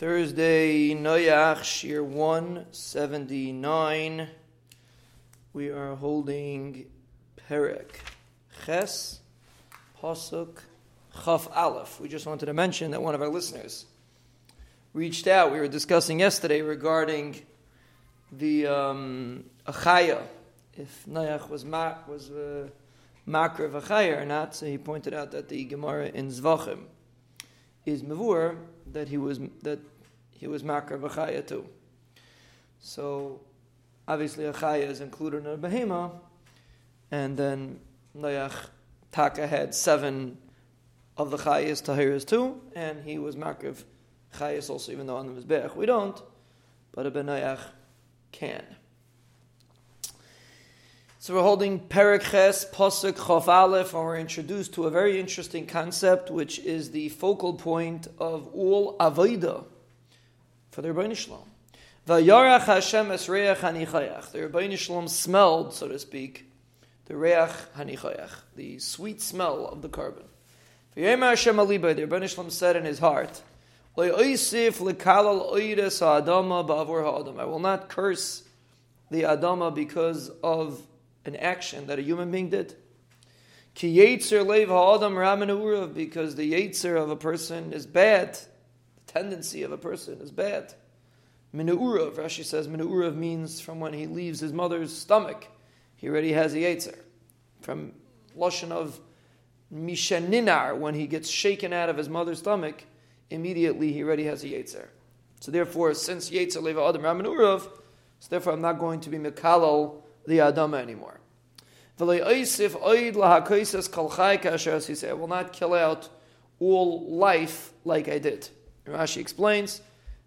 Thursday, Noyach, Shir 179. We are holding Perek Ches, Pasuk, Chaf Aleph. We just wanted to mention that one of our listeners reached out. We were discussing yesterday regarding the um, Achaya, if Noyach was, ma- was uh, Achaya or not. So he pointed out that the Gemara in Zvachim is Mavur that he was that he was makar b'chaya too. So obviously a chaya is included in a behema, and then Noach Taka had seven of the chayas tahiras too, and he was makar chayas also, even though on the mizbeach we don't, but a benayach can. So we're holding Perek Ches, Pasuk Chof Aleph, and we're introduced to a very interesting concept, which is the focal point of all Avodah for the Rebbeinu Shalom. Vayarach Hashem es reach hanichayach. The Rebbeinu Shalom smelled, so to speak, the reach hanichayach, the sweet smell of the korban. V'yema Hashem aliba, the Rebbeinu Shalom said in his heart, I will not curse the Adama because of an action that a human being did. Ki yetzer leiv ha'adam ramen because the yetzer of a person is bad. The tendency of a person is bad. Minu'urav, Rashi says, Minu'urav means from when he leaves his mother's stomach, he already has a yetzer. From Lashon of Mishaninar, when he gets shaken out of his mother's stomach, immediately he already has a yetzer. So therefore, since yetzer leiv ha'adam ramen urav, so therefore I'm not going to be mekalal the Adama anymore. I will not kill out all life like I did. Rashi explains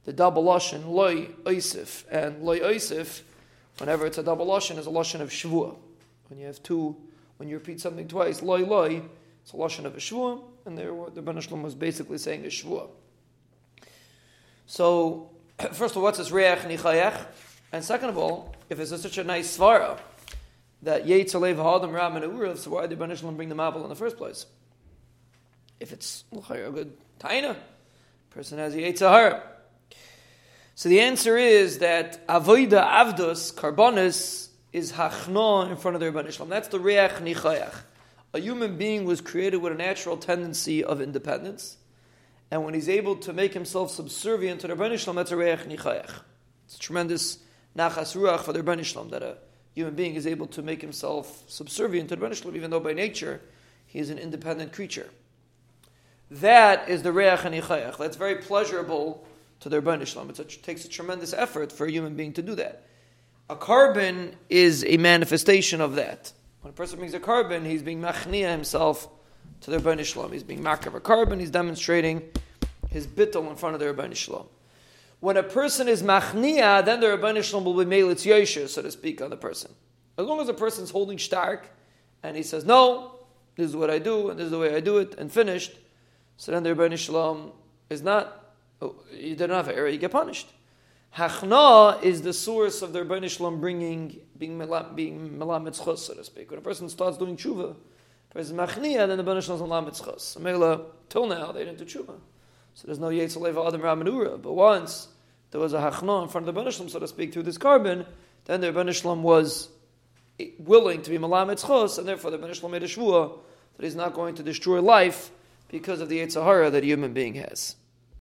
the double lashon loy oisif and loy oisif. Whenever it's a double lashon, is a lashon of shvua. When you have two, when you repeat something twice, loy loy, it's a lashon of a and there the Ben was basically saying a shvua. So, first of all, what's this reach nichayach? And second of all, if it's such a nice svara that Yetzalev Hadam Ram and Urav, so why did Ben bring the Mabul in the first place? If it's a good taina, person has Yetzahara. So the answer is that Avoida Avdus, Karbonis, is Hachna in front of the Shalom. That's the Reach Nichayach. A human being was created with a natural tendency of independence, and when he's able to make himself subservient to the Rebbe Shalom, that's a Reach Nichayach. It's a tremendous nachas ruach for the Rebbeinu that a human being is able to make himself subservient to the Rebbeinu even though by nature he is an independent creature. That is the reach hanichayach. That's very pleasurable to the Rebbeinu. It takes a tremendous effort for a human being to do that. A korban is a manifestation of that. When a person brings a korban, he's being machnia himself to the Rebbeinu. He's being makar a korban, he's demonstrating his bittul in front of the Rebbeinu. When a person is machnia, then the Rabban Shalom will be melitz yosher, so to speak, on the person. As long as a person's holding stark, and he says, no, this is what I do, and this is the way I do it, and finished, so then the Rabban Shalom is not, oh, you didn't have error, you get punished. Hachna is the source of the Rabban Shalom bringing, being melamed being melamed so to speak. When a person starts doing tshuva, if machnia, then the Rabban Shalom is melamed chos. Till now, they didn't do tshuva. So there's no Yetzaleva Adam Ramanura. But once there was a hachna in front of the Rebbeinu so to speak, through this korban, then the Rebbeinu was willing to be Malamet Chos, and therefore the Rebbeinu made a shvua that he's not going to destroy life because of the Yetzahara that a human being has.